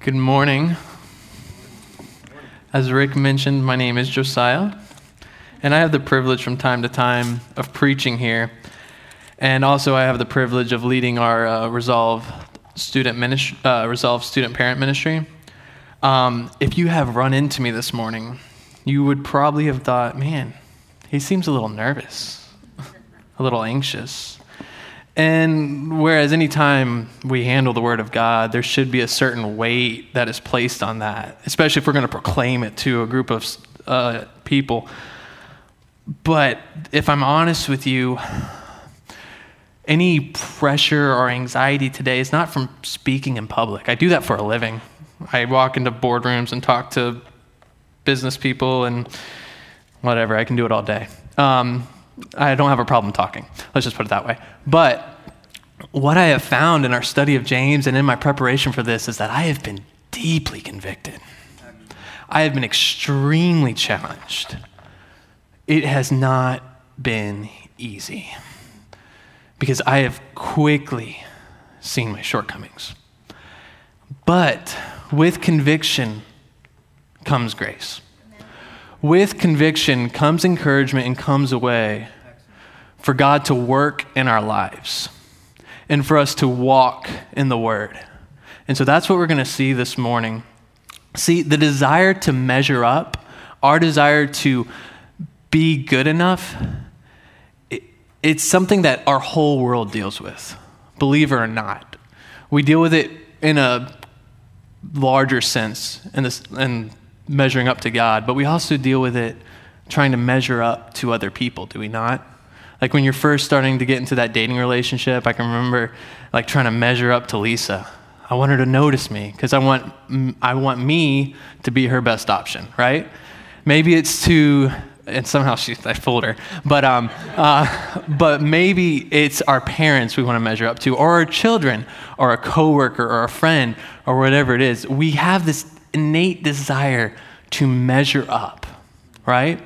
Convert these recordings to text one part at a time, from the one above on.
Good morning. As Rick mentioned, my name is Josiah, and I have the privilege from time to time of preaching here. And also, I have the privilege of leading our uh, Resolve student ministry, uh, Resolve student parent ministry. Um, if you have run into me this morning, you would probably have thought, man, he seems a little nervous, a little anxious. And whereas anytime we handle the Word of God, there should be a certain weight that is placed on that, especially if we're going to proclaim it to a group of uh, people. But if I'm honest with you, any pressure or anxiety today is not from speaking in public. I do that for a living. I walk into boardrooms and talk to business people and whatever. I can do it all day. Um, I don't have a problem talking. Let's just put it that way. But what I have found in our study of James and in my preparation for this is that I have been deeply convicted. I have been extremely challenged. It has not been easy because I have quickly seen my shortcomings. But with conviction comes grace. With conviction comes encouragement and comes a way for God to work in our lives and for us to walk in the Word. And so that's what we're going to see this morning. See, the desire to measure up, our desire to be good enough, it, it's something that our whole world deals with, believe it or not. We deal with it in a larger sense in, this, in measuring up to God, but we also deal with it trying to measure up to other people, do we not? Like when you're first starting to get into that dating relationship, I can remember like trying to measure up to Lisa. I want her to notice me because I want, I want me to be her best option, right? Maybe it's to, and somehow she, I fooled her, but, um, uh, but maybe it's our parents we want to measure up to, or our children, or a coworker, or a friend, or whatever it is. We have this innate desire to measure up, right?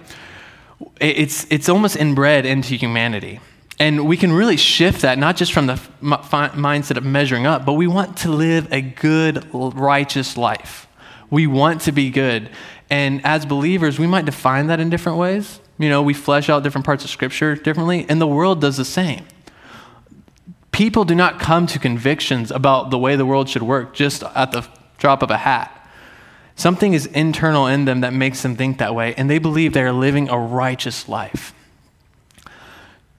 It's, it's almost inbred into humanity. And we can really shift that, not just from the mindset of measuring up, but we want to live a good, righteous life. We want to be good. And as believers, we might define that in different ways. You know, we flesh out different parts of Scripture differently, and the world does the same. People do not come to convictions about the way the world should work just at the drop of a hat. Something is internal in them that makes them think that way, and they believe they are living a righteous life.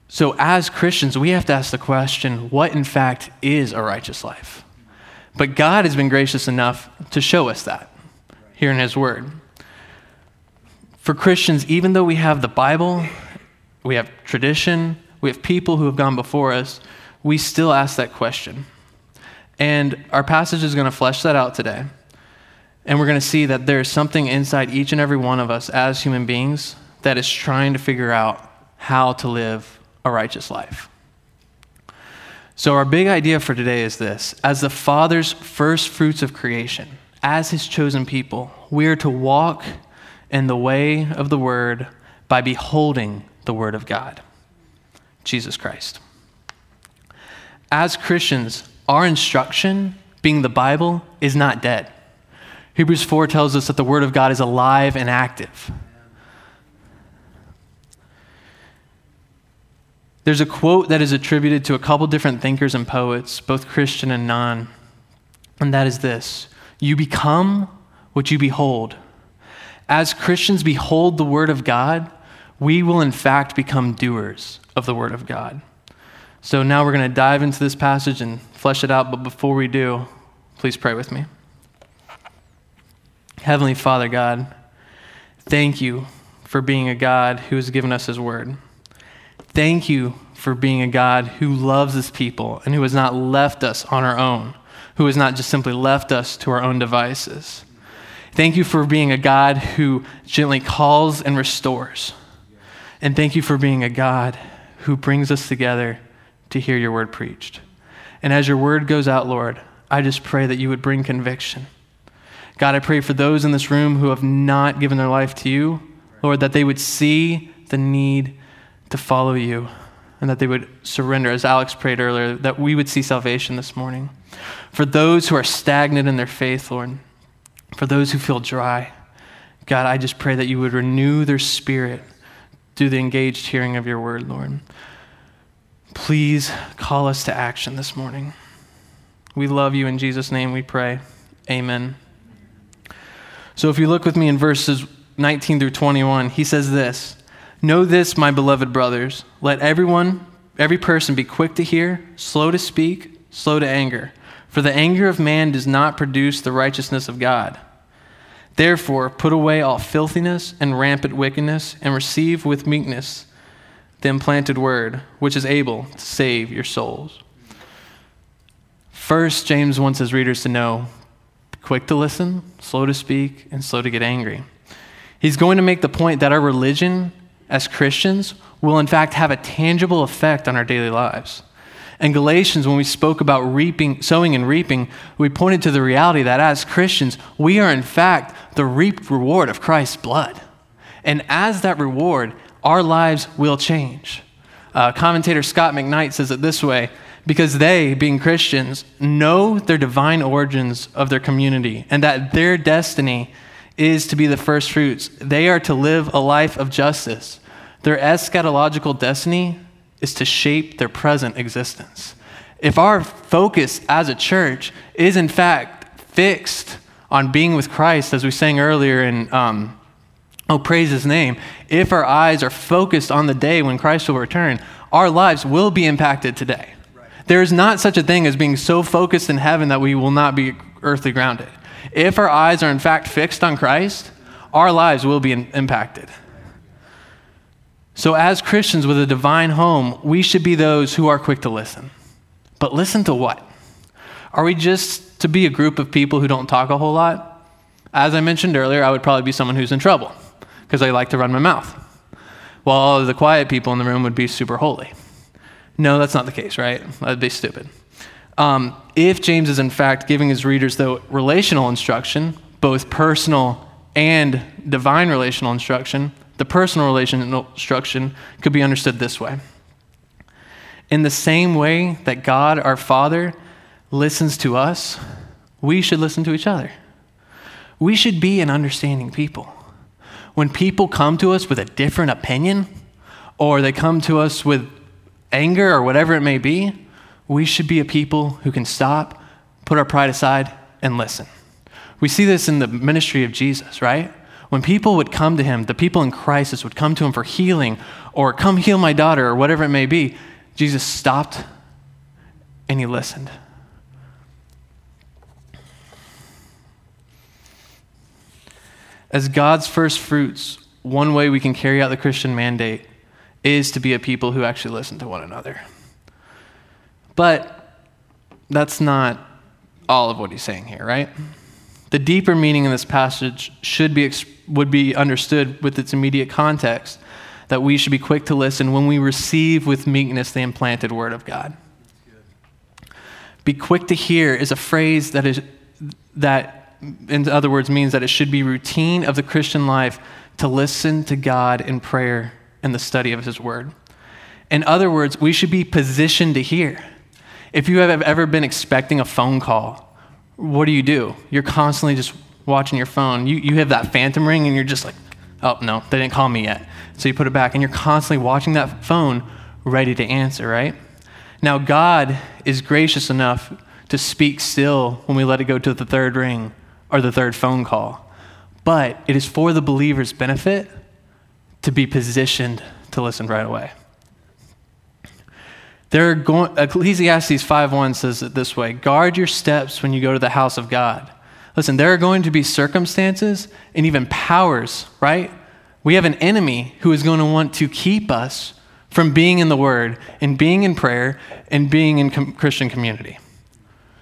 So, as Christians, we have to ask the question what, in fact, is a righteous life? But God has been gracious enough to show us that here in His Word. For Christians, even though we have the Bible, we have tradition, we have people who have gone before us, we still ask that question. And our passage is going to flesh that out today. And we're going to see that there's something inside each and every one of us as human beings that is trying to figure out how to live a righteous life. So, our big idea for today is this as the Father's first fruits of creation, as his chosen people, we are to walk in the way of the Word by beholding the Word of God, Jesus Christ. As Christians, our instruction, being the Bible, is not dead. Hebrews 4 tells us that the Word of God is alive and active. There's a quote that is attributed to a couple different thinkers and poets, both Christian and non, and that is this You become what you behold. As Christians behold the Word of God, we will in fact become doers of the Word of God. So now we're going to dive into this passage and flesh it out, but before we do, please pray with me. Heavenly Father God, thank you for being a God who has given us His Word. Thank you for being a God who loves His people and who has not left us on our own, who has not just simply left us to our own devices. Thank you for being a God who gently calls and restores. And thank you for being a God who brings us together to hear your word preached. And as your word goes out, Lord, I just pray that you would bring conviction God, I pray for those in this room who have not given their life to you, Lord, that they would see the need to follow you and that they would surrender, as Alex prayed earlier, that we would see salvation this morning. For those who are stagnant in their faith, Lord, for those who feel dry, God, I just pray that you would renew their spirit through the engaged hearing of your word, Lord. Please call us to action this morning. We love you. In Jesus' name we pray. Amen. So if you look with me in verses 19 through 21, he says this Know this, my beloved brothers. Let everyone, every person be quick to hear, slow to speak, slow to anger. For the anger of man does not produce the righteousness of God. Therefore, put away all filthiness and rampant wickedness, and receive with meekness the implanted word, which is able to save your souls. First, James wants his readers to know quick to listen, slow to speak, and slow to get angry. He's going to make the point that our religion as Christians will, in fact, have a tangible effect on our daily lives. In Galatians, when we spoke about reaping, sowing and reaping, we pointed to the reality that as Christians, we are in fact the reaped reward of Christ's blood. And as that reward, our lives will change. Uh, commentator Scot McKnight says it this way because they, being Christians, know their divine origins of their community and that their destiny is to be the first fruits. They are to live a life of justice. Their eschatological destiny is to shape their present existence. If our focus as a church is in fact fixed on being with Christ, as we sang earlier in, um, oh, praise his name, if our eyes are focused on the day when Christ will return, our lives will be impacted today. There is not such a thing as being so focused in heaven that we will not be earthly grounded. If our eyes are in fact fixed on Christ, our lives will be in- impacted. So, as Christians with a divine home, we should be those who are quick to listen. But listen to what? Are we just to be a group of people who don't talk a whole lot? As I mentioned earlier, I would probably be someone who's in trouble because I like to run my mouth, while all of the quiet people in the room would be super holy. No, that's not the case, right? That'd be stupid. Um, if James is in fact giving his readers the relational instruction, both personal and divine relational instruction, the personal relational instruction could be understood this way. In the same way that God, our Father, listens to us, we should listen to each other. We should be an understanding people. When people come to us with a different opinion, or they come to us with anger or whatever it may be, we should be a people who can stop, put our pride aside, and listen. We see this in the ministry of Jesus, right? When people would come to him, the people in crisis would come to him for healing or come heal my daughter or whatever it may be, Jesus stopped and he listened. As God's first fruits, one way we can carry out the Christian mandate is to be a people who actually listen to one another. But that's not all of what he's saying here, right? The deeper meaning in this passage should be, would be understood with its immediate context that we should be quick to listen when we receive with meekness the implanted word of God. Be quick to hear is a phrase that is that in other words means that it should be routine of the Christian life to listen to God in prayer and the study of his word. In other words, we should be positioned to hear. If you have ever been expecting a phone call, what do you do? You're constantly just watching your phone. You, you have that phantom ring and you're just like, oh, no, they didn't call me yet. So you put it back and you're constantly watching that phone ready to answer, right? Now, God is gracious enough to speak still when we let it go to the third ring or the third phone call. But it is for the believer's benefit to be positioned to listen right away. There are going, Ecclesiastes 5.1 says it this way Guard your steps when you go to the house of God. Listen, there are going to be circumstances and even powers, right? We have an enemy who is going to want to keep us from being in the Word and being in prayer and being in com- Christian community.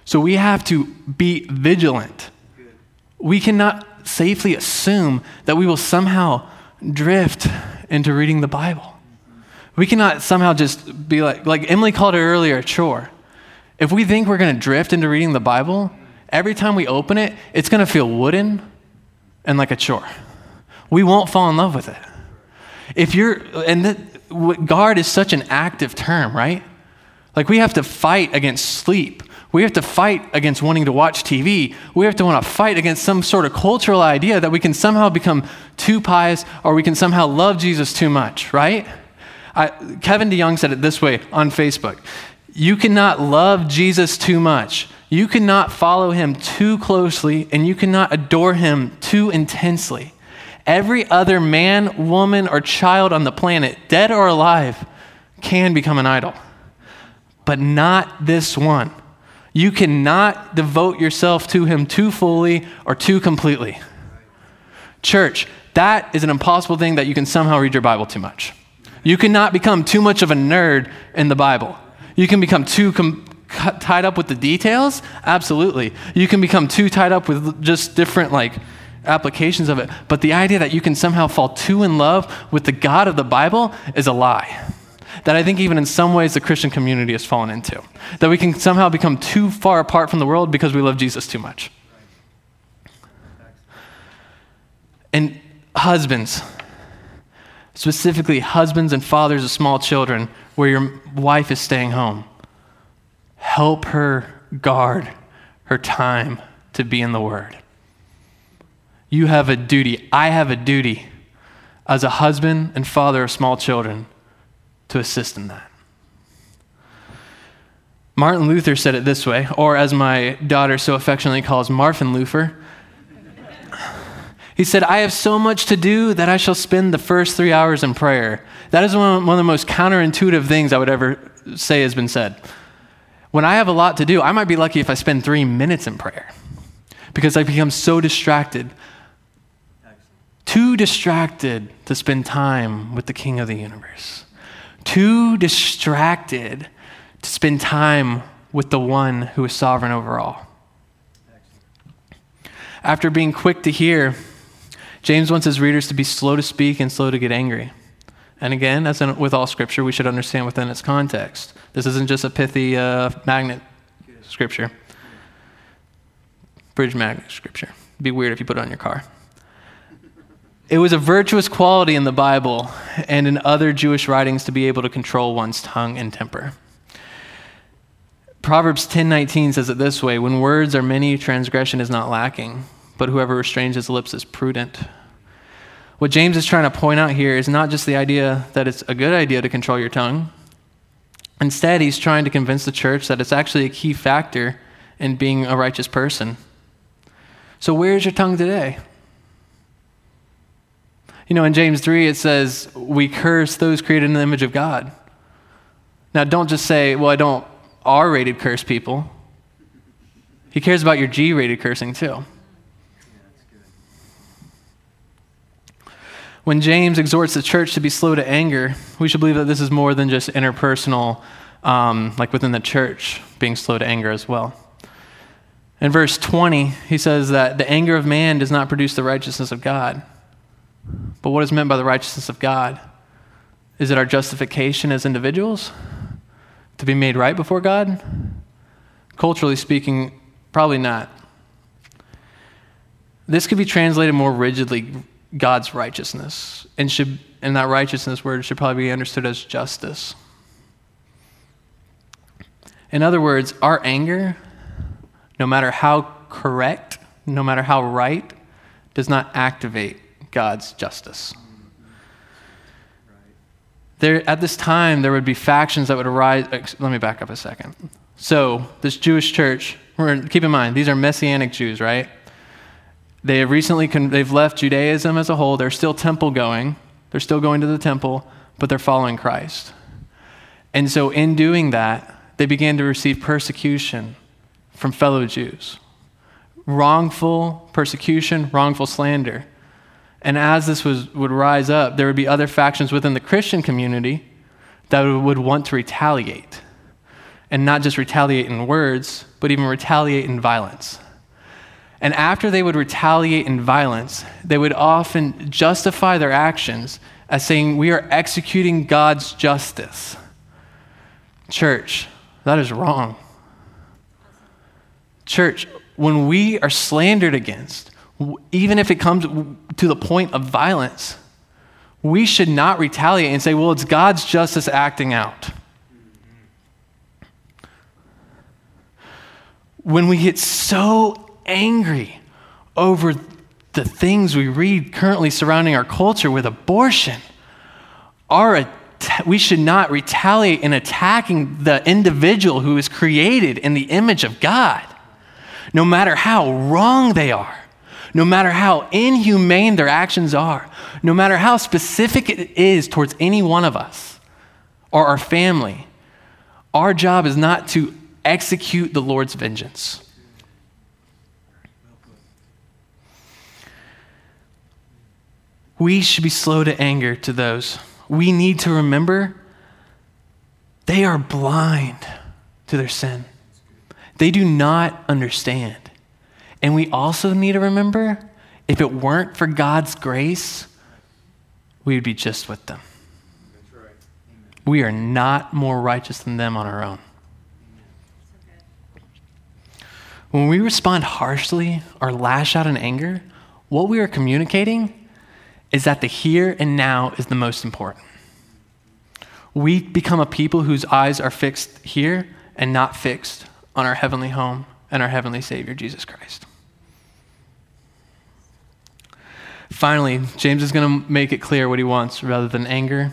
So we have to be vigilant. We cannot safely assume that we will somehow drift into reading the Bible. We cannot somehow just be like, like Emily called it earlier, a chore. If we think we're going to drift into reading the Bible, every time we open it, it's going to feel wooden and like a chore. We won't fall in love with it. If you're, and guard is such an active term, right? Like we have to fight against sleep. We have to fight against wanting to watch TV. We have to want to fight against some sort of cultural idea that we can somehow become too pious or we can somehow love Jesus too much, right? I, Kevin DeYoung said it this way on Facebook You cannot love Jesus too much. You cannot follow him too closely, and you cannot adore him too intensely. Every other man, woman, or child on the planet, dead or alive, can become an idol, but not this one. You cannot devote yourself to him too fully or too completely. Church, that is an impossible thing that you can somehow read your Bible too much. You cannot become too much of a nerd in the Bible. You can become too com- tied up with the details. Absolutely. You can become too tied up with just different, like, applications of it. But the idea that you can somehow fall too in love with the God of the Bible is a lie. That I think even in some ways the Christian community has fallen into. That we can somehow become too far apart from the world because we love Jesus too much. And husbands, specifically husbands and fathers of small children, where your wife is staying home, help her guard her time to be in the Word. You have a duty, I have a duty as a husband and father of small children to assist in that. Martin Luther said it this way, or as my daughter so affectionately calls Marfin Luther, he said, I have so much to do that I shall spend the first three hours in prayer. That is one, of the most counterintuitive things I would ever say has been said. When I have a lot to do, I might be lucky if I spend three minutes in prayer because I become so distracted. Too distracted to spend time with the King of the universe. Too distracted to spend time with the one who is sovereign over all. After being quick to hear, James wants his readers to be slow to speak and slow to get angry. And again, as in, with all scripture, we should understand within its context. This isn't just a pithy uh, magnet scripture, bridge magnet scripture. It'd be weird if you put it on your car. It was a virtuous quality in the Bible and in other Jewish writings to be able to control one's tongue and temper. Proverbs 10:19 says it this way, when words are many transgression is not lacking, but whoever restrains his lips is prudent. What James is trying to point out here is not just the idea that it's a good idea to control your tongue. Instead, he's trying to convince the church that it's actually a key factor in being a righteous person. So, where's your tongue today? You know, in James 3, it says, We curse those created in the image of God. Now, don't just say, Well, I don't R rated curse people. He cares about your G rated cursing too. When James exhorts the church to be slow to anger, we should believe that this is more than just interpersonal, um, like within the church, being slow to anger as well. In verse 20, he says that the anger of man does not produce the righteousness of God. But what is meant by the righteousness of God? Is it our justification as individuals? To be made right before God? Culturally speaking, probably not. This could be translated more rigidly God's righteousness. And, should, and that righteousness word should probably be understood as justice. In other words, our anger, no matter how correct, no matter how right, does not activate God's justice. There, at this time, there would be factions that would arise. Let me back up a second. So, this Jewish church, keep in mind, these are Messianic Jews, right? They have recently they've left Judaism as a whole. They're still temple going. They're still going to the temple, but they're following Christ. And so in doing that, they began to receive persecution from fellow Jews. Wrongful persecution, wrongful slander. And as this was, would rise up, there would be other factions within the Christian community that would want to retaliate. And not just retaliate in words, but even retaliate in violence. And after they would retaliate in violence, they would often justify their actions as saying, We are executing God's justice. Church, that is wrong. Church, when we are slandered against, even if it comes to the point of violence, we should not retaliate and say, well, it's God's justice acting out. When we get so angry over the things we read currently surrounding our culture with abortion, our, we should not retaliate in attacking the individual who is created in the image of God, no matter how wrong they are, no matter how inhumane their actions are, no matter how specific it is towards any one of us or our family. Our job is not to execute the Lord's vengeance. We should be slow to anger to those. We need to remember they are blind to their sin. They do not understand. And we also need to remember if it weren't for God's grace, we would be just with them. Right. We are not more righteous than them on our own. When we respond harshly or lash out in anger, what we are communicating is that the here and now is the most important. We become a people whose eyes are fixed here and not fixed on our heavenly home and our heavenly Savior, Jesus Christ. Finally, James is going to make it clear what he wants rather than anger,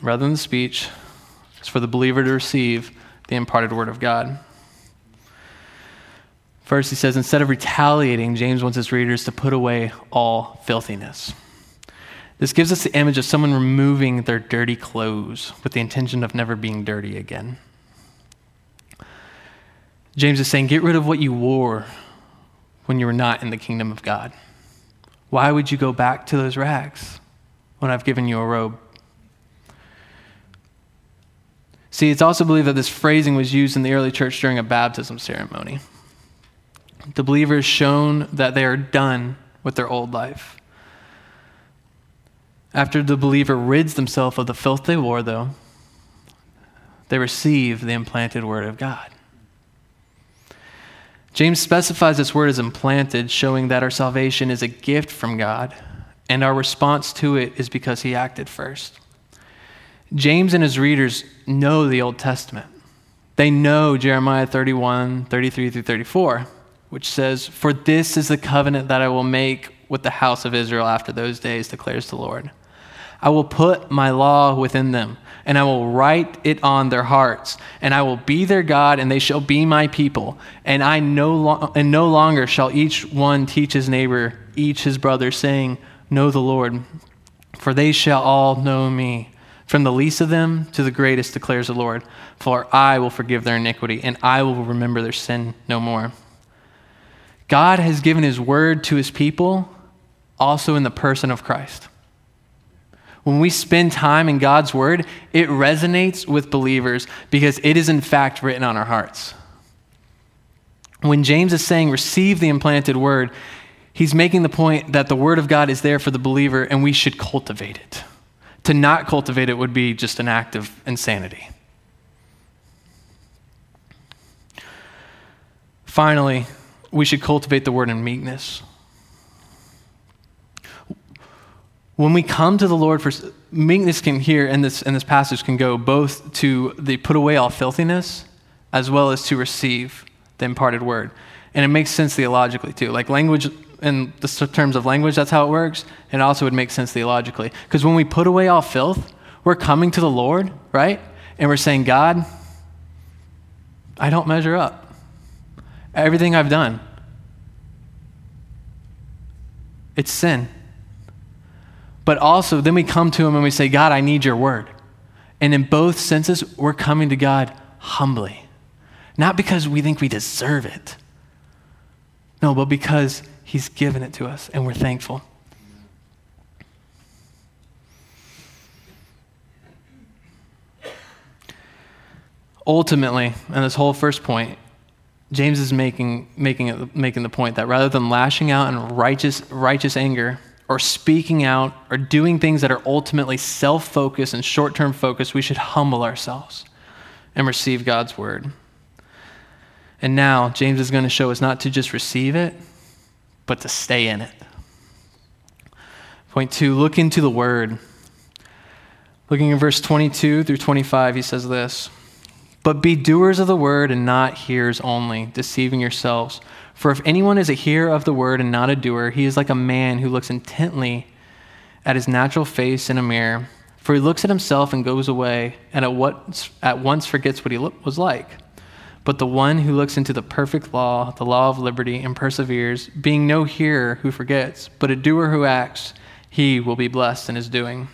rather than speech. It's for the believer to receive the imparted word of God. First, he says, instead of retaliating, James wants his readers to put away all filthiness. This gives us the image of someone removing their dirty clothes with the intention of never being dirty again. James is saying, get rid of what you wore when you were not in the kingdom of God. Why would you go back to those rags when I've given you a robe? See, it's also believed that this phrasing was used in the early church during a baptism ceremony. The believers shown that they are done with their old life. After the believer rids themselves of the filth they wore, though, they receive the implanted word of God. James specifies this word as implanted, showing that our salvation is a gift from God, and our response to it is because he acted first. James and his readers know the Old Testament. They know Jeremiah 31, 33 through 34, which says, For this is the covenant that I will make with the house of Israel after those days, declares the Lord. I will put my law within them, and I will write it on their hearts, and I will be their God, and they shall be my people. And I no lo- and no longer shall each one teach his neighbor, each his brother, saying, Know the Lord, for they shall all know me. From the least of them to the greatest, declares the Lord. For I will forgive their iniquity, and I will remember their sin no more. God has given his word to his people also in the person of Christ. When we spend time in God's Word, it resonates with believers because it is in fact written on our hearts. When James is saying, receive the implanted Word, he's making the point that the Word of God is there for the believer and we should cultivate it. To not cultivate it would be just an act of insanity. Finally, we should cultivate the Word in meekness. When we come to the Lord for meekness can here in this in this passage can go both to the put away all filthiness as well as to receive the imparted word. And it makes sense theologically too. Like language in the terms of language, that's how it works. It also would make sense theologically. Because when we put away all filth, we're coming to the Lord, right? And we're saying, God, I don't measure up. Everything I've done, it's sin. But also, then we come to Him and we say, God, I need your word. And in both senses, we're coming to God humbly. Not because we think we deserve it. No, but because He's given it to us and we're thankful. Ultimately, and this whole first point, James is making, making, making the point that rather than lashing out in righteous, righteous anger, or speaking out or doing things that are ultimately self focused and short term focused, we should humble ourselves and receive God's word. And now, James is going to show us not to just receive it, but to stay in it. Point two look into the word. Looking in verse 22 through 25, he says this But be doers of the word and not hearers only, deceiving yourselves. For if anyone is a hearer of the word and not a doer, he is like a man who looks intently at his natural face in a mirror. For he looks at himself and goes away, and at, what, at once forgets what he was like. But the one who looks into the perfect law, the law of liberty, and perseveres, being no hearer who forgets, but a doer who acts, he will be blessed in his doing.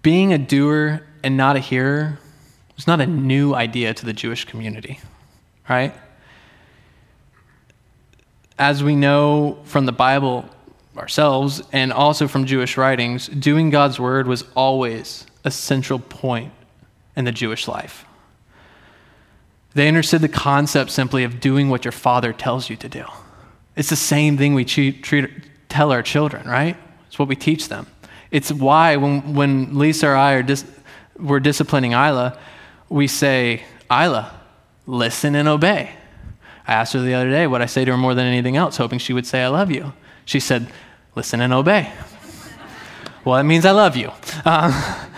Being a doer and not a hearer was not a new idea to the Jewish community, right? As we know from the Bible, ourselves and also from Jewish writings, doing God's word was always a central point in the Jewish life. They understood the concept simply of doing what your father tells you to do. It's the same thing we treat, treat, tell our children, right? It's what we teach them. It's why when, when Lisa or I are dis, we're disciplining Isla, we say, Isla, listen and obey. I asked her the other day what I say to her more than anything else, hoping she would say, I love you. She said, listen and obey. well, that means I love you. Uh,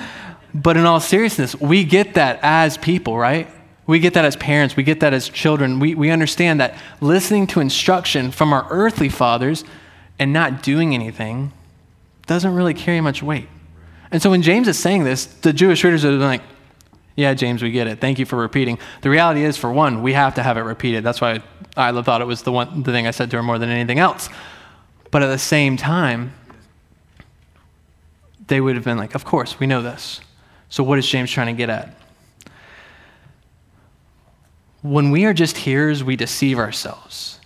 but in all seriousness, we get that as people, right? We get that as parents. We get that as children. We, we understand that listening to instruction from our earthly fathers and not doing anything doesn't really carry much weight. And so when James is saying this, the Jewish readers are like, yeah, James, we get it. Thank you for repeating. The reality is, for one, we have to have it repeated. That's why I thought it was the one the thing I said to her more than anything else. But at the same time, they would have been like, Of course, we know this. So, what is James trying to get at? When we are just hearers, we deceive ourselves.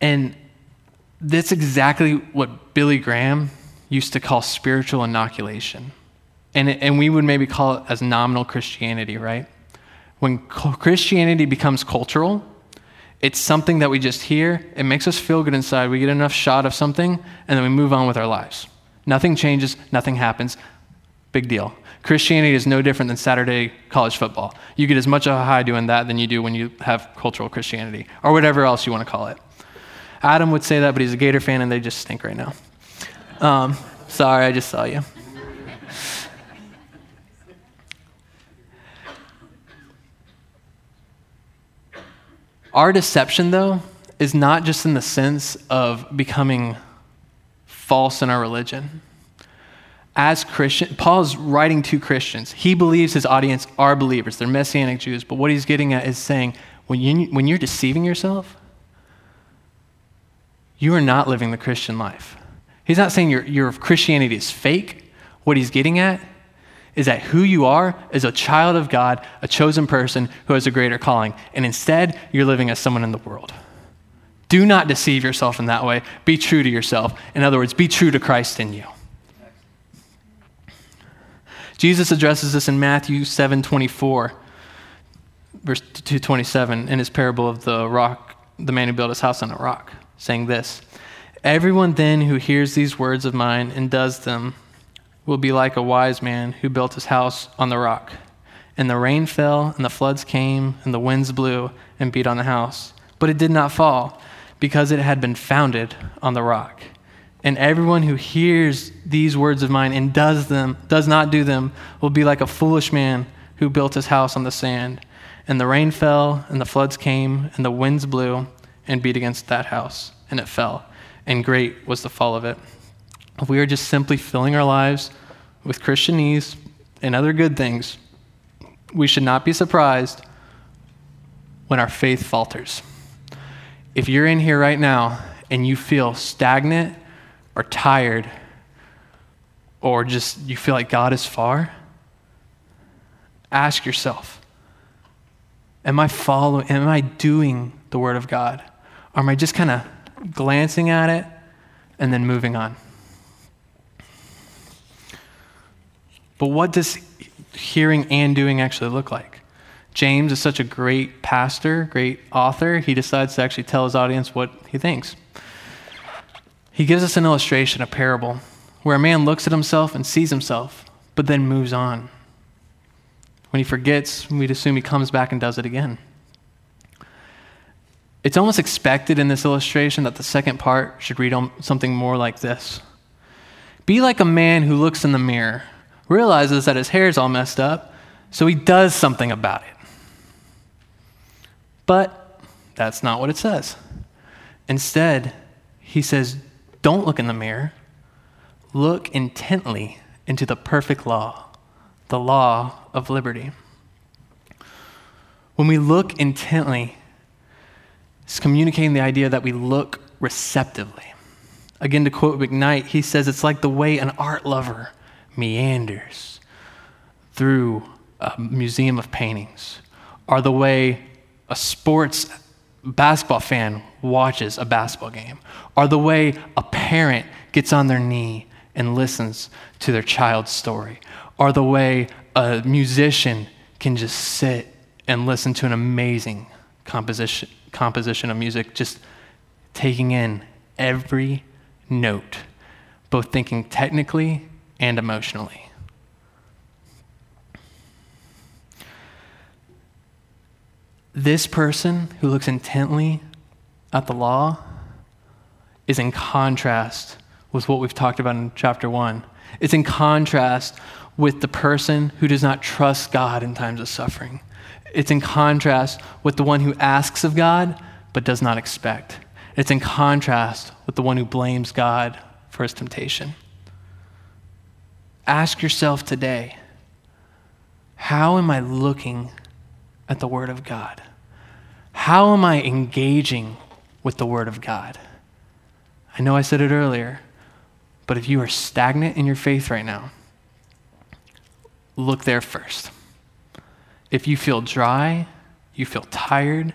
And that's exactly what Billy Graham used to call spiritual inoculation. And, and we would maybe call it as nominal Christianity, right? When Christianity becomes cultural, it's something that we just hear. It makes us feel good inside. We get enough shot of something, and then we move on with our lives. Nothing changes, nothing happens. Big deal. Christianity is no different than Saturday college football. You get as much of a high doing that than you do when you have cultural Christianity, or whatever else you want to call it. Adam would say that, but he's a Gator fan, and they just stink right now. Um, sorry, I just saw you. Our deception, though, is not just in the sense of becoming false in our religion. As Christian, Paul's writing to Christians. He believes his audience are believers. They're Messianic Jews. But what he's getting at is saying, when, you, when you're deceiving yourself, you are not living the Christian life. He's not saying your, your Christianity is fake. What he's getting at is that who you are is a child of God, a chosen person who has a greater calling. And instead, you're living as someone in the world. Do not deceive yourself in that way. Be true to yourself. In other words, be true to Christ in you. Jesus addresses this in Matthew 7 24, verse 227, in his parable of the rock, the man who built his house on a rock, saying this Everyone then who hears these words of mine and does them will be like a wise man who built his house on the rock. And the rain fell, and the floods came, and the winds blew and beat on the house. But it did not fall, because it had been founded on the rock. And everyone who hears these words of mine and does them, does not do them, will be like a foolish man who built his house on the sand. And the rain fell, and the floods came, and the winds blew and beat against that house, and it fell. And great was the fall of it. If we are just simply filling our lives with Christianese and other good things, we should not be surprised when our faith falters. If you're in here right now and you feel stagnant or tired or just you feel like God is far, ask yourself Am I following, am I doing the Word of God? Or am I just kind of glancing at it and then moving on? But what does hearing and doing actually look like? James is such a great pastor, great author, he decides to actually tell his audience what he thinks. He gives us an illustration, a parable, where a man looks at himself and sees himself, but then moves on. When he forgets, we'd assume he comes back and does it again. It's almost expected in this illustration that the second part should read something more like this Be like a man who looks in the mirror, realizes that his hair is all messed up, so he does something about it. But that's not what it says. Instead, he says, Don't look in the mirror. Look intently into the perfect law, the law of liberty. When we look intently, it's communicating the idea that we look receptively. Again, to quote McKnight, he says it's like the way an art lover meanders through a museum of paintings, or the way a sports basketball fan watches a basketball game, or the way a parent gets on their knee and listens to their child's story, or the way a musician can just sit and listen to an amazing composition, composition of music, just taking in every note, both thinking technically and emotionally. This person who looks intently at the law is in contrast with what we've talked about in chapter 1. It's in contrast with the person who does not trust God in times of suffering. It's in contrast with the one who asks of God but does not expect. It's in contrast with the one who blames God for his temptation. Ask yourself today how am I looking at the Word of God? How am I engaging with the Word of God? I know I said it earlier, but if you are stagnant in your faith right now, look there first. If you feel dry, you feel tired,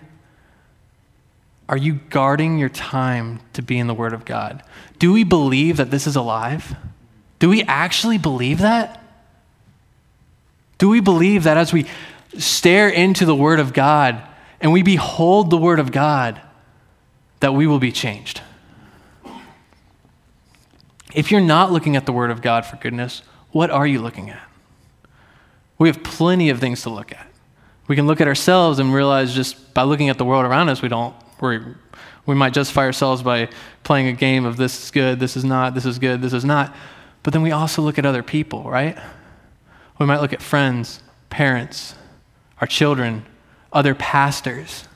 are you guarding your time to be in the Word of God? Do we believe that this is alive? Do we actually believe that? Do we believe that as we stare into the Word of God and we behold the Word of God, that we will be changed? If you're not looking at the Word of God for goodness, what are you looking at? We have plenty of things to look at. We can look at ourselves and realize just by looking at the world around us, we don't, we we might justify ourselves by playing a game of this is good, this is not, this is good, this is not. But then we also look at other people, right? We might look at friends, parents, our children, other pastors.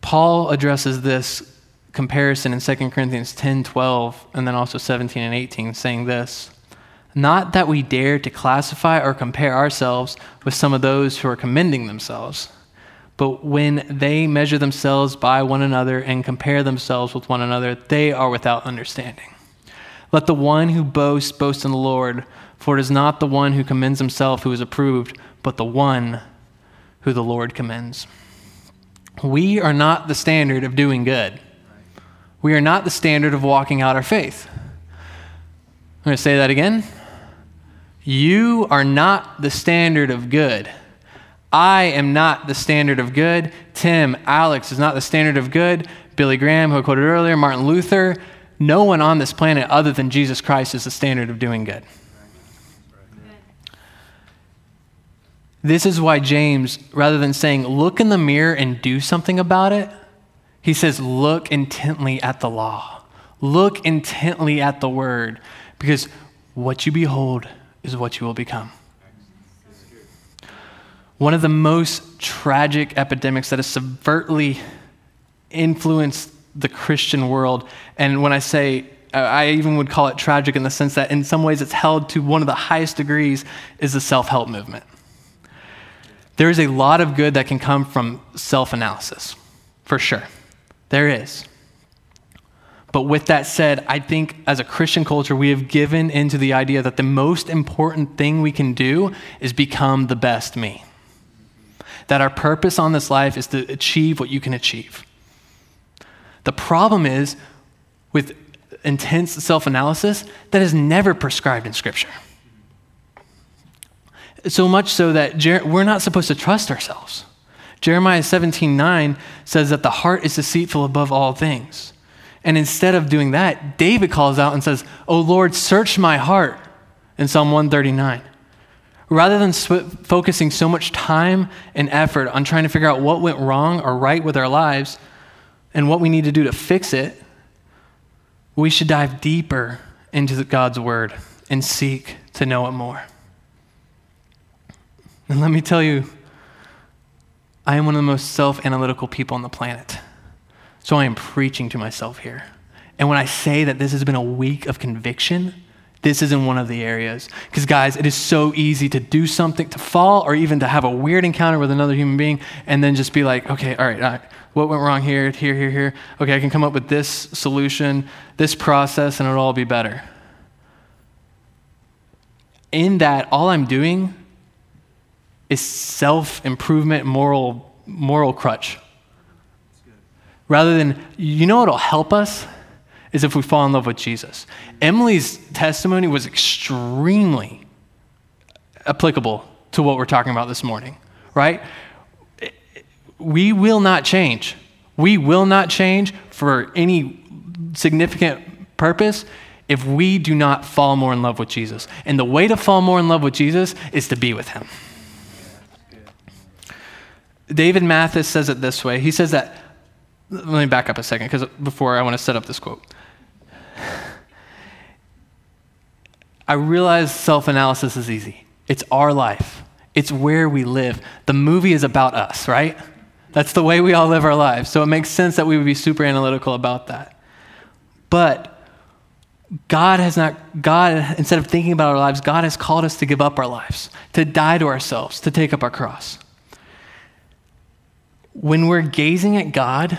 Paul addresses this comparison in 2 Corinthians 10 12, and then also 17 and 18, saying this Not that we dare to classify or compare ourselves with some of those who are commending themselves, but when they measure themselves by one another and compare themselves with one another, they are without understanding. Let the one who boasts boast in the Lord, for it is not the one who commends himself who is approved, but the one who the Lord commends. We are not the standard of doing good. We are not the standard of walking out our faith. I'm going to say that again. You are not the standard of good. I am not the standard of good. Tim, Alex is not the standard of good. Billy Graham, who I quoted earlier, Martin Luther, no one on this planet other than Jesus Christ is the standard of doing good. This is why James, rather than saying, look in the mirror and do something about it, he says, look intently at the law. Look intently at the word, because what you behold is what you will become. One of the most tragic epidemics that has subvertly influenced the Christian world, and when I say uh, I even would call it tragic in the sense that in some ways it's held to one of the highest degrees, is the self help movement. There is a lot of good that can come from self analysis, for sure. There is. But with that said, I think as a Christian culture, we have given into the idea that the most important thing we can do is become the best me. That our purpose on this life is to achieve what you can achieve. The problem is with intense self analysis that is never prescribed in Scripture. So much so that Jer- we're not supposed to trust ourselves. Jeremiah 17 9 says that the heart is deceitful above all things. And instead of doing that, David calls out and says, Oh Lord, search my heart in Psalm 139. Rather than sw- focusing so much time and effort on trying to figure out what went wrong or right with our lives, and what we need to do to fix it, we should dive deeper into God's word and seek to know it more. And let me tell you, I am one of the most self analytical people on the planet. So I am preaching to myself here. And when I say that this has been a week of conviction, this isn't one of the areas. Because, guys, it is so easy to do something, to fall, or even to have a weird encounter with another human being, and then just be like, okay, all right, all right, what went wrong here, here, here, here? Okay, I can come up with this solution, this process, and it'll all be better. In that, all I'm doing is self improvement, moral, moral crutch. Rather than, you know what'll help us? Is if we fall in love with Jesus. Emily's testimony was extremely applicable to what we're talking about this morning, right? We will not change. We will not change for any significant purpose if we do not fall more in love with Jesus. And the way to fall more in love with Jesus is to be with him. David Mathis says it this way. He says that, let me back up a second because before I want to set up this quote. I realize self analysis is easy. It's our life, it's where we live. The movie is about us, right? That's the way we all live our lives. So it makes sense that we would be super analytical about that. But God has not, God, instead of thinking about our lives, God has called us to give up our lives, to die to ourselves, to take up our cross when we're gazing at God,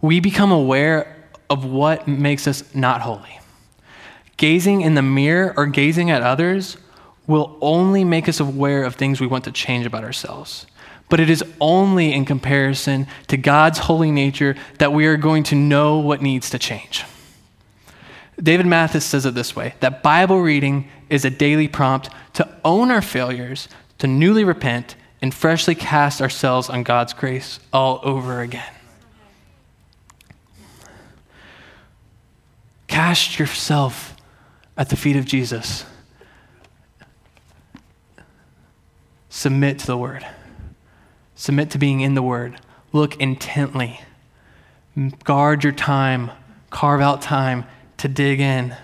we become aware of what makes us not holy. Gazing in the mirror or gazing at others will only make us aware of things we want to change about ourselves. But it is only in comparison to God's holy nature that we are going to know what needs to change. David Mathis says it this way that Bible reading is a daily prompt to own our failures, to newly repent, and freshly cast ourselves on God's grace all over again. Cast yourself at the feet of Jesus. Submit to the Word. Submit to being in the Word. Look intently. Guard your time. Carve out time to dig in.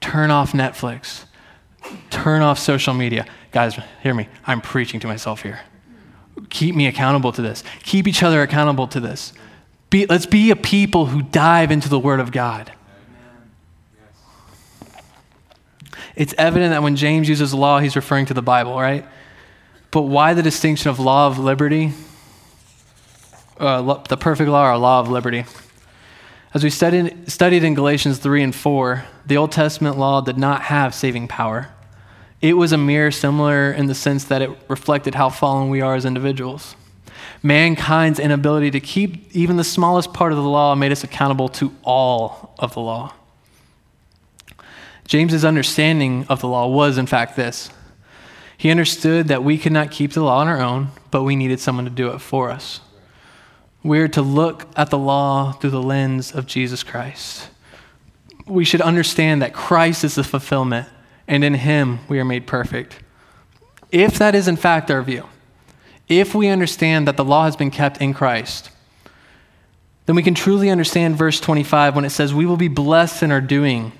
Turn off Netflix. Turn off social media. Guys, hear me. I'm preaching to myself here. Keep me accountable to this. Keep each other accountable to this. Be, let's be a people who dive into the Word of God. It's evident that when James uses law, he's referring to the Bible, right? But why the distinction of law of liberty, uh, the perfect law or law of liberty? As we studied, studied in Galatians 3 and 4, the Old Testament law did not have saving power. It was a mirror similar in the sense that it reflected how fallen we are as individuals. Mankind's inability to keep even the smallest part of the law made us accountable to all of the law. James's understanding of the law was, in fact, this. He understood that we could not keep the law on our own, but we needed someone to do it for us. We're to look at the law through the lens of Jesus Christ. We should understand that Christ is the fulfillment and in him we are made perfect. If that is in fact our view, if we understand that the law has been kept in Christ, then we can truly understand verse 25 when it says, We will be blessed in our doing.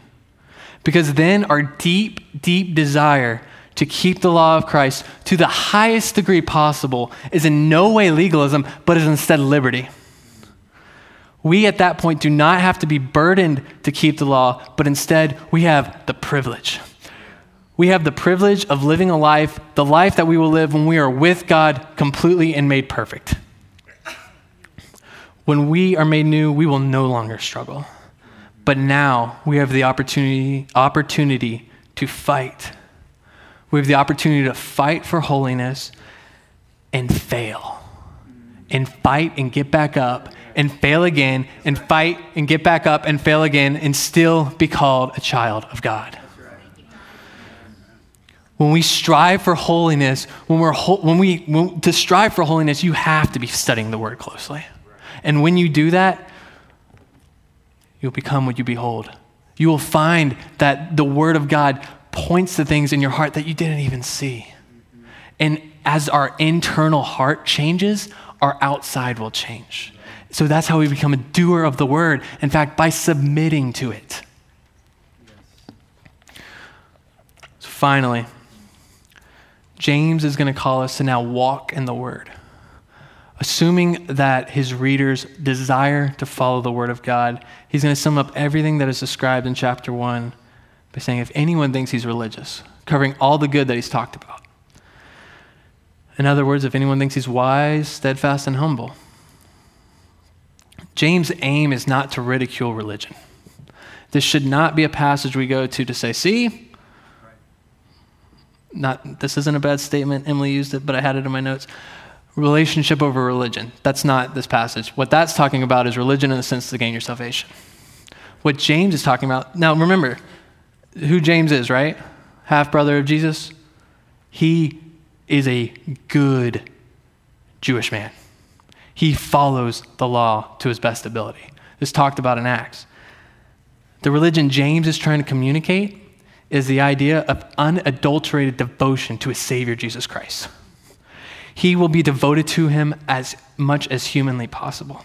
Because then our deep, deep desire to keep the law of Christ to the highest degree possible is in no way legalism, but is instead liberty. We at that point do not have to be burdened to keep the law, but instead we have the privilege we have the privilege of living a life, the life that we will live when we are with God completely and made perfect. When we are made new, we will no longer struggle. But now we have the opportunity, opportunity to fight. We have the opportunity to fight for holiness and fail. And fight and get back up and fail again and fight and get back up and fail again and still be called a child of God when we strive for holiness, when we're when we when, to strive for holiness, you have to be studying the word closely. And when you do that, you'll become what you behold. You will find that the word of God points to things in your heart that you didn't even see. And as our internal heart changes, our outside will change. So that's how we become a doer of the word. In fact, by submitting to it. So finally, James is going to call us to now walk in the word. Assuming that his readers desire to follow the word of God, he's going to sum up everything that is described in chapter 1 by saying, if anyone thinks he's religious, covering all the good that he's talked about. In other words, if anyone thinks he's wise, steadfast, and humble. James' aim is not to ridicule religion. This should not be a passage we go to to say, see, not this isn't a bad statement. Emily used it, but I had it in my notes. Relationship over religion. That's not this passage. What that's talking about is religion in the sense to gain your salvation. What James is talking about, now remember who James is, right? Half brother of Jesus. He is a good Jewish man. He follows the law to his best ability. This talked about in Acts. The religion James is trying to communicate is the idea of unadulterated devotion to his Savior, Jesus Christ. He will be devoted to him as much as humanly possible.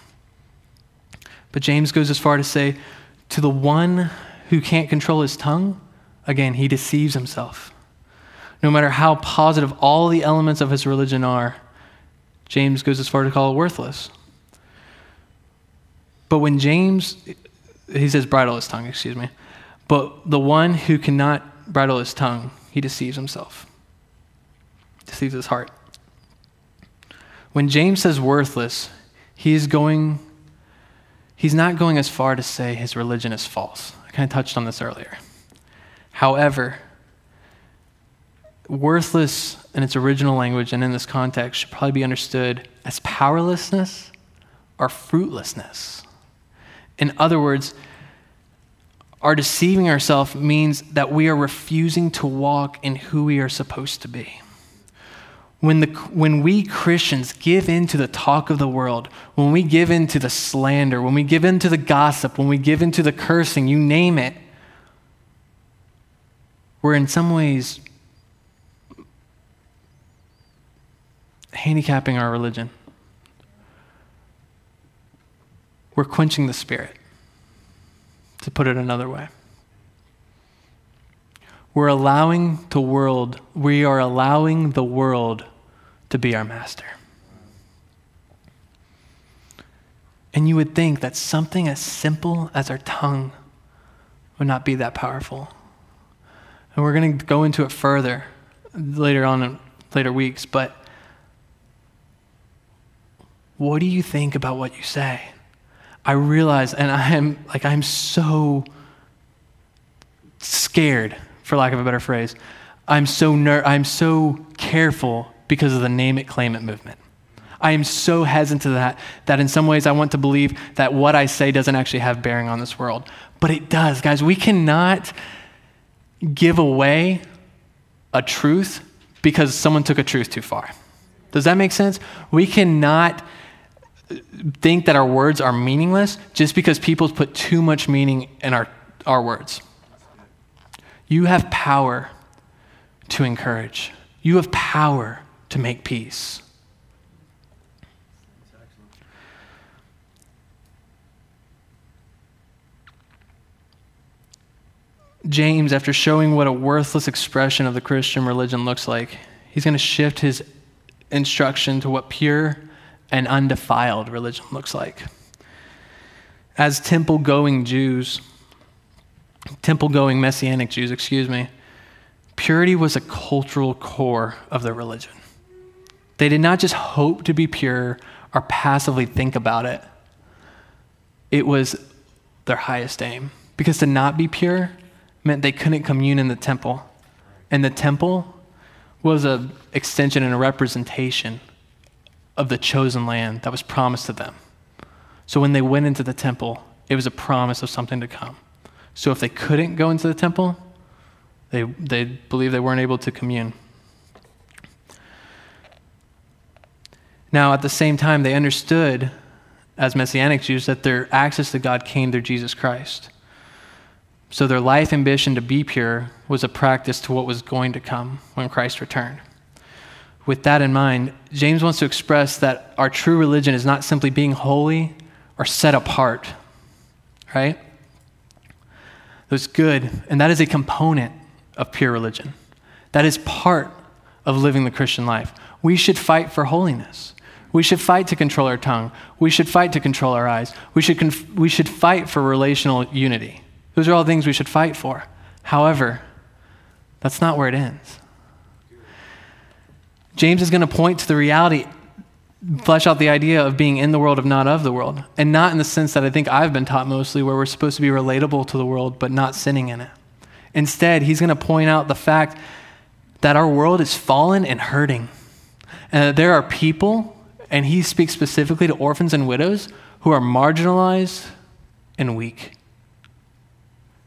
But James goes as far to say, to the one who can't control his tongue, again, he deceives himself. No matter how positive all the elements of his religion are, James goes as far to call it worthless. But when James, he says bridle his tongue, excuse me. But the one who cannot bridle his tongue, he deceives himself, deceives his heart. When James says worthless, he is going, he's not going as far to say his religion is false. I kind of touched on this earlier. However, worthless in its original language and in this context should probably be understood as powerlessness or fruitlessness. In other words, our deceiving ourselves means that we are refusing to walk in who we are supposed to be. When, the, when we Christians give in to the talk of the world, when we give in to the slander, when we give in to the gossip, when we give in to the cursing, you name it, we're in some ways handicapping our religion. We're quenching the spirit to put it another way. We're allowing the world, we are allowing the world to be our master. And you would think that something as simple as our tongue would not be that powerful. And we're going to go into it further later on in later weeks, but what do you think about what you say? I realize, and I am like, I'm so scared, for lack of a better phrase. I'm so ner- I'm so careful because of the name it, claim it movement. I am so hesitant to that that in some ways I want to believe that what I say doesn't actually have bearing on this world. But it does, guys. We cannot give away a truth because someone took a truth too far. Does that make sense? We cannot think that our words are meaningless just because people put too much meaning in our, our words. You have power to encourage, you have power to make peace. James, after showing what a worthless expression of the Christian religion looks like, he's going to shift his instruction to what pure and undefiled religion looks like. As temple going Jews, temple going Messianic Jews, excuse me, purity was a cultural core of their religion. They did not just hope to be pure or passively think about it, it was their highest aim. Because to not be pure meant they couldn't commune in the temple. And the temple was an extension and a representation of the chosen land that was promised to them. So when they went into the temple, it was a promise of something to come. So if they couldn't go into the temple, they, they believed they weren't able to commune. Now, at the same time, they understood, as Messianic Jews, that their access to God came through Jesus Christ. So their life ambition to be pure was a practice to what was going to come when Christ returned with that in mind, James wants to express that our true religion is not simply being holy or set apart, right? That's good, and that is a component of pure religion. That is part of living the Christian life. We should fight for holiness. We should fight to control our tongue. We should fight to control our eyes. We should, conf- we should fight for relational unity. Those are all things we should fight for. However, that's not where it ends. James is going to point to the reality, flesh out the idea of being in the world of not of the world, and not in the sense that I think I've been taught mostly, where we're supposed to be relatable to the world but not sinning in it. Instead, he's going to point out the fact that our world is fallen and hurting, and that there are people, and he speaks specifically to orphans and widows, who are marginalized and weak.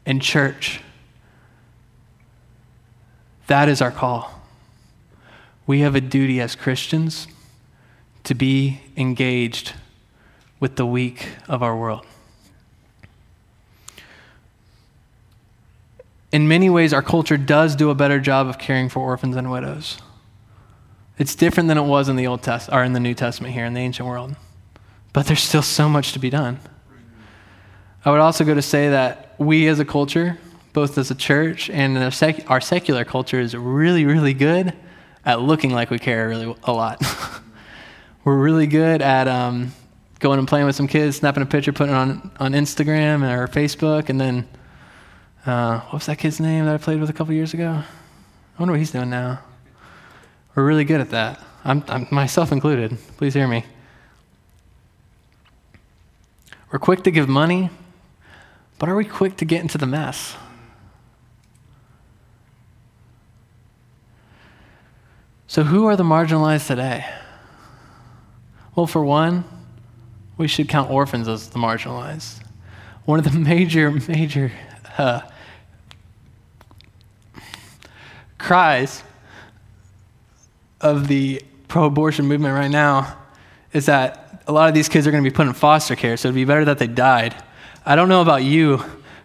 In church, that is our call we have a duty as Christians to be engaged with the weak of our world. In many ways, our culture does do a better job of caring for orphans and widows. It's different than it was in the Old Test or in the New Testament here in the ancient world. But there's still so much to be done. I would also go to say that we as a culture, both as a church and our, sec- our secular culture, is really, really good at looking like we care really a lot. We're really good at um, going and playing with some kids, snapping a picture, putting it on, on Instagram or Facebook, and then uh, what was that kid's name that I played with a couple years ago? I wonder what he's doing now. We're really good at that. I'm, I'm myself included. Please hear me. We're quick to give money, but are we quick to get into the mess? So, who are the marginalized today? Well, for one, we should count orphans as the marginalized. One of the major, major uh, cries of the pro abortion movement right now is that a lot of these kids are going to be put in foster care, so it'd be better that they died. I don't know about you,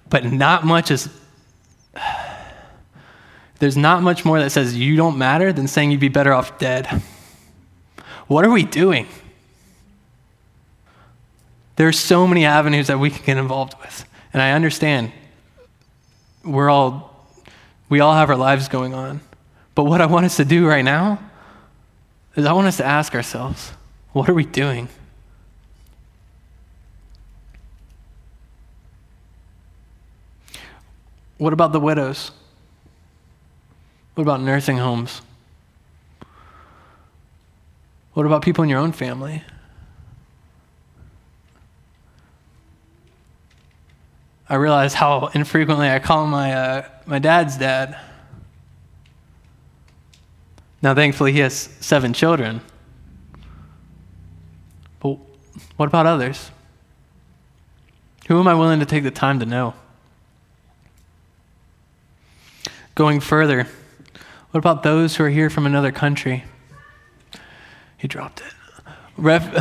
but not much is there's not much more that says you don't matter than saying you'd be better off dead. What are we doing? There are so many avenues that we can get involved with. And I understand we're all, we all have our lives going on. But what I want us to do right now is I want us to ask ourselves, what are we doing? What about the widows? What about nursing homes? What about people in your own family? I realize how infrequently I call my, uh, my dad's dad. Now, thankfully, he has seven children. But what about others? Who am I willing to take the time to know? Going further, what about those who are here from another country? He dropped it. Ref-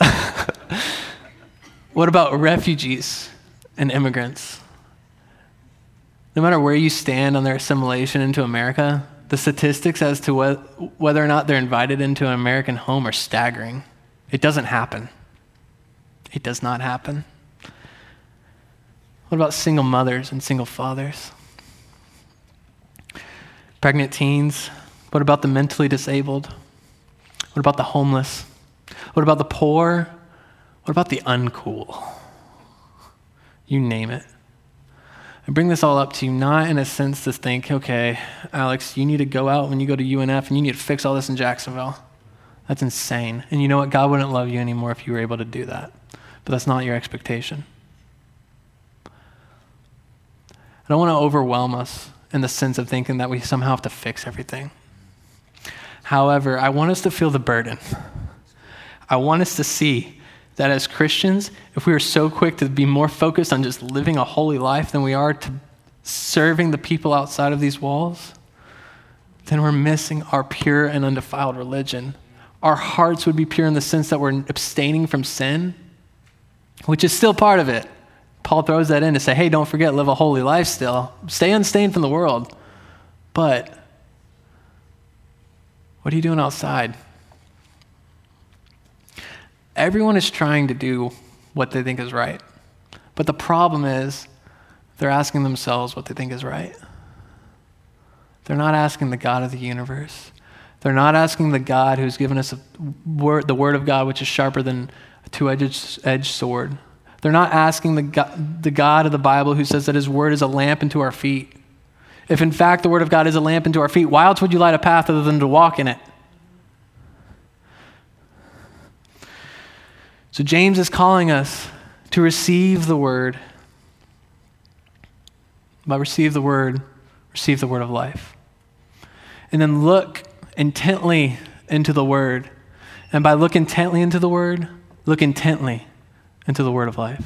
what about refugees and immigrants? No matter where you stand on their assimilation into America, the statistics as to wh- whether or not they're invited into an American home are staggering. It doesn't happen. It does not happen. What about single mothers and single fathers? Pregnant teens? What about the mentally disabled? What about the homeless? What about the poor? What about the uncool? You name it. I bring this all up to you not in a sense to think, okay, Alex, you need to go out when you go to UNF and you need to fix all this in Jacksonville. That's insane. And you know what? God wouldn't love you anymore if you were able to do that. But that's not your expectation. I don't want to overwhelm us in the sense of thinking that we somehow have to fix everything. However, I want us to feel the burden. I want us to see that as Christians, if we are so quick to be more focused on just living a holy life than we are to serving the people outside of these walls, then we're missing our pure and undefiled religion. Our hearts would be pure in the sense that we're abstaining from sin, which is still part of it. Paul throws that in to say, hey, don't forget, live a holy life still. Stay unstained from the world. But what are you doing outside? Everyone is trying to do what they think is right. But the problem is, they're asking themselves what they think is right. They're not asking the God of the universe. They're not asking the God who's given us word, the word of God, which is sharper than a two edged sword. They're not asking the God, the God of the Bible who says that his word is a lamp unto our feet. If in fact the word of God is a lamp unto our feet, why else would you light a path other than to walk in it? So James is calling us to receive the word. But receive the word, receive the word of life. And then look intently into the word. And by look intently into the word, look intently into the word of life.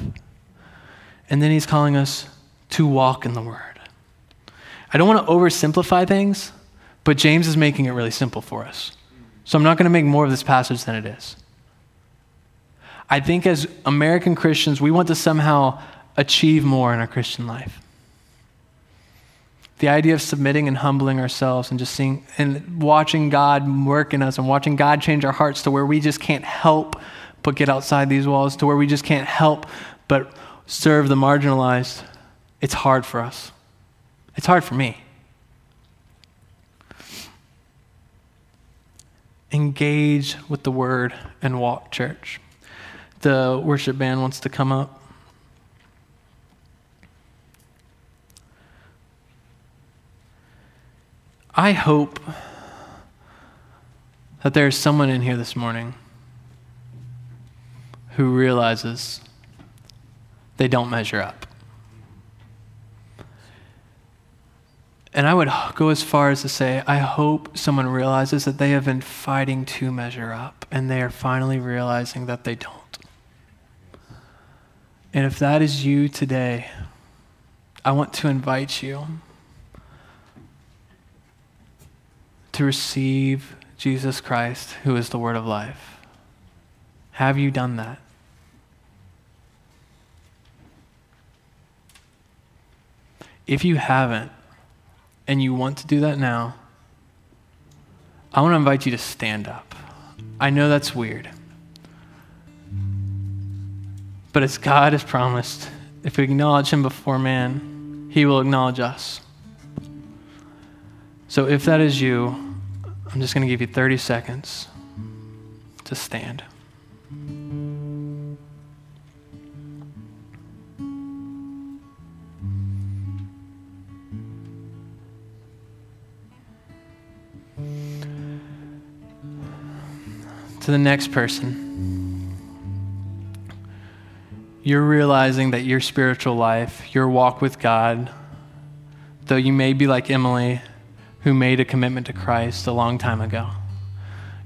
And then he's calling us to walk in the word. I don't want to oversimplify things, but James is making it really simple for us. So I'm not going to make more of this passage than it is. I think as American Christians, we want to somehow achieve more in our Christian life. The idea of submitting and humbling ourselves and just seeing and watching God work in us and watching God change our hearts to where we just can't help but get outside these walls, to where we just can't help but serve the marginalized, it's hard for us. It's hard for me. Engage with the word and walk, church the worship band wants to come up. I hope that there's someone in here this morning who realizes they don't measure up. And I would go as far as to say, I hope someone realizes that they have been fighting to measure up and they are finally realizing that they don't. And if that is you today, I want to invite you to receive Jesus Christ, who is the Word of life. Have you done that? If you haven't, and you want to do that now, I want to invite you to stand up. I know that's weird. But as God has promised, if we acknowledge Him before man, He will acknowledge us. So if that is you, I'm just going to give you 30 seconds to stand. To the next person you're realizing that your spiritual life, your walk with God, though you may be like Emily, who made a commitment to Christ a long time ago,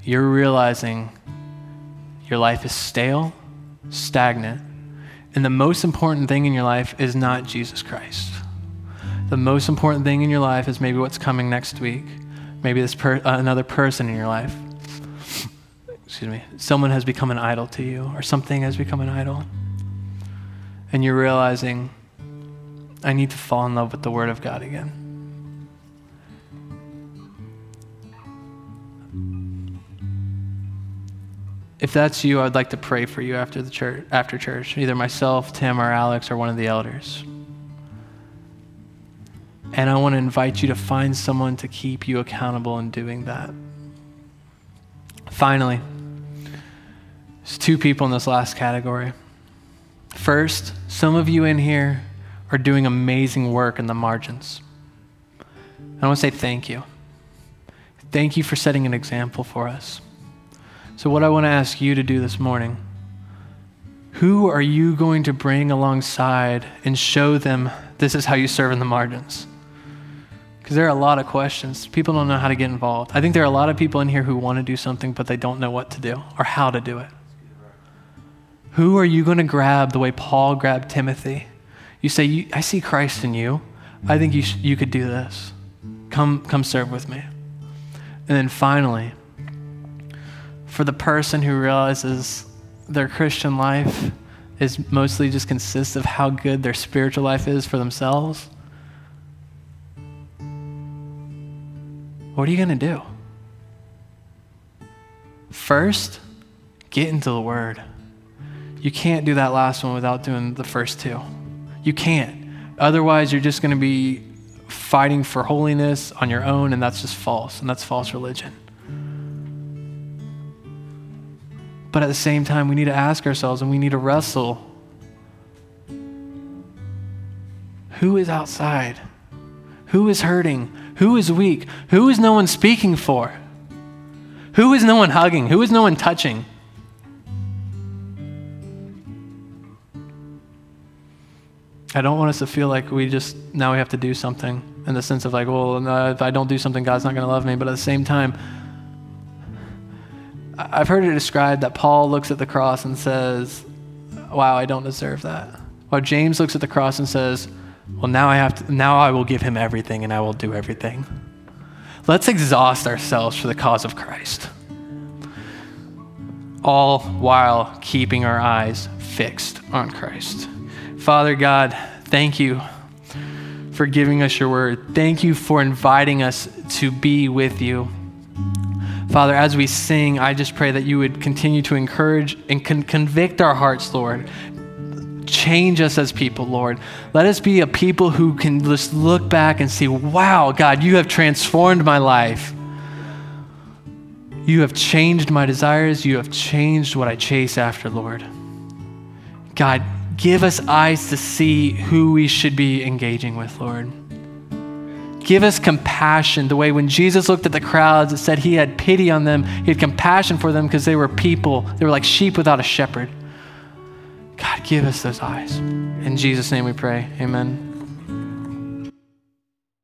you're realizing your life is stale, stagnant, and the most important thing in your life is not Jesus Christ. The most important thing in your life is maybe what's coming next week, maybe this per- uh, another person in your life. Excuse me. Someone has become an idol to you, or something has become an idol and you're realizing, I need to fall in love with the Word of God again. If that's you, I'd like to pray for you after the church, after church, either myself, Tim, or Alex, or one of the elders. And I want to invite you to find someone to keep you accountable in doing that. Finally, there's two people in this last category. First, some of you in here are doing amazing work in the margins. I want to say thank you. Thank you for setting an example for us. So, what I want to ask you to do this morning who are you going to bring alongside and show them this is how you serve in the margins? Because there are a lot of questions. People don't know how to get involved. I think there are a lot of people in here who want to do something, but they don't know what to do or how to do it. Who are you going to grab the way Paul grabbed Timothy? You say, I see Christ in you. I think you, sh- you could do this. Come, come serve with me. And then finally, for the person who realizes their Christian life is mostly just consists of how good their spiritual life is for themselves, what are you going to do? First, get into the Word. You can't do that last one without doing the first two. You can't. Otherwise, you're just going to be fighting for holiness on your own, and that's just false, and that's false religion. But at the same time, we need to ask ourselves and we need to wrestle who is outside? Who is hurting? Who is weak? Who is no one speaking for? Who is no one hugging? Who is no one touching? I don't want us to feel like we just now we have to do something in the sense of like, well, if I don't do something, God's not going to love me. But at the same time, I've heard it described that Paul looks at the cross and says, "Wow, I don't deserve that." While James looks at the cross and says, "Well, now I have to. Now I will give him everything, and I will do everything." Let's exhaust ourselves for the cause of Christ, all while keeping our eyes fixed on Christ. Father God, thank you for giving us your word. Thank you for inviting us to be with you. Father, as we sing, I just pray that you would continue to encourage and con- convict our hearts, Lord. Change us as people, Lord. Let us be a people who can just look back and see, wow, God, you have transformed my life. You have changed my desires. You have changed what I chase after, Lord. God, Give us eyes to see who we should be engaging with, Lord. Give us compassion the way when Jesus looked at the crowds, it said he had pity on them. He had compassion for them because they were people. They were like sheep without a shepherd. God, give us those eyes. In Jesus' name we pray. Amen.